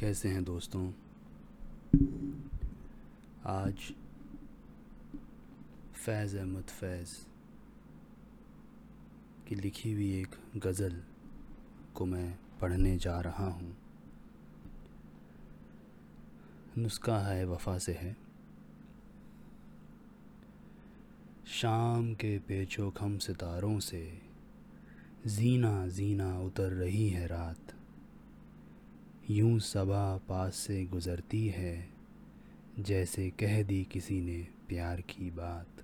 कैसे हैं दोस्तों? आज फैज़ अहमद फैज़ की लिखी हुई एक गज़ल को मैं पढ़ने जा रहा हूँ। नुस्खा है, वफा से है। शाम के पेचो खम सितारों से जीना जीना उतर रही है रात। यूँ सबा पास से गुज़रती है, जैसे कह दी किसी ने प्यार की बात।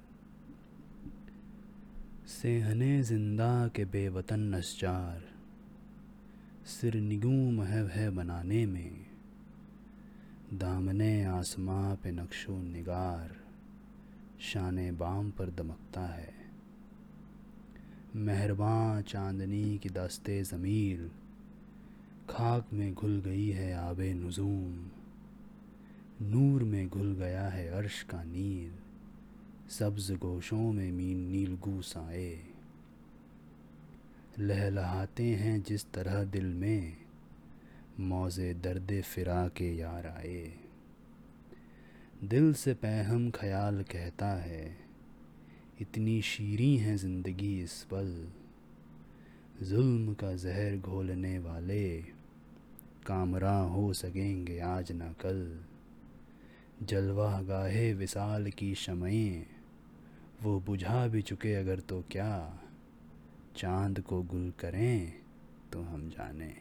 सेहने ज़िंदा के बेवतन नस्चार सिर निगूम है बनाने में, दामने आसमां पे नक्शो निगार, शान बाम पर दमकता है। मेहरबान चांदनी की दस्ते ज़मीर खाक में घुल गई है आब नजूम। नूर में घुल गया है अर्श का नीर सब्ज गोशों में मीन नील गूसाए लहलहाते हैं जिस तरह दिल में, मौजे दर्द फिरा के यार आए। दिल से पैहम ख्याल कहता है, इतनी शीरी है ज़िंदगी इस पल। जुल्म का जहर घोलने वाले कामरा हो सकेंगे आज न कल। जलवा गाहे विशाल की शमएँ वो बुझा भी चुके अगर तो क्या? चाँद को गुल करें तो हम जाने।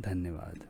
धन्यवाद।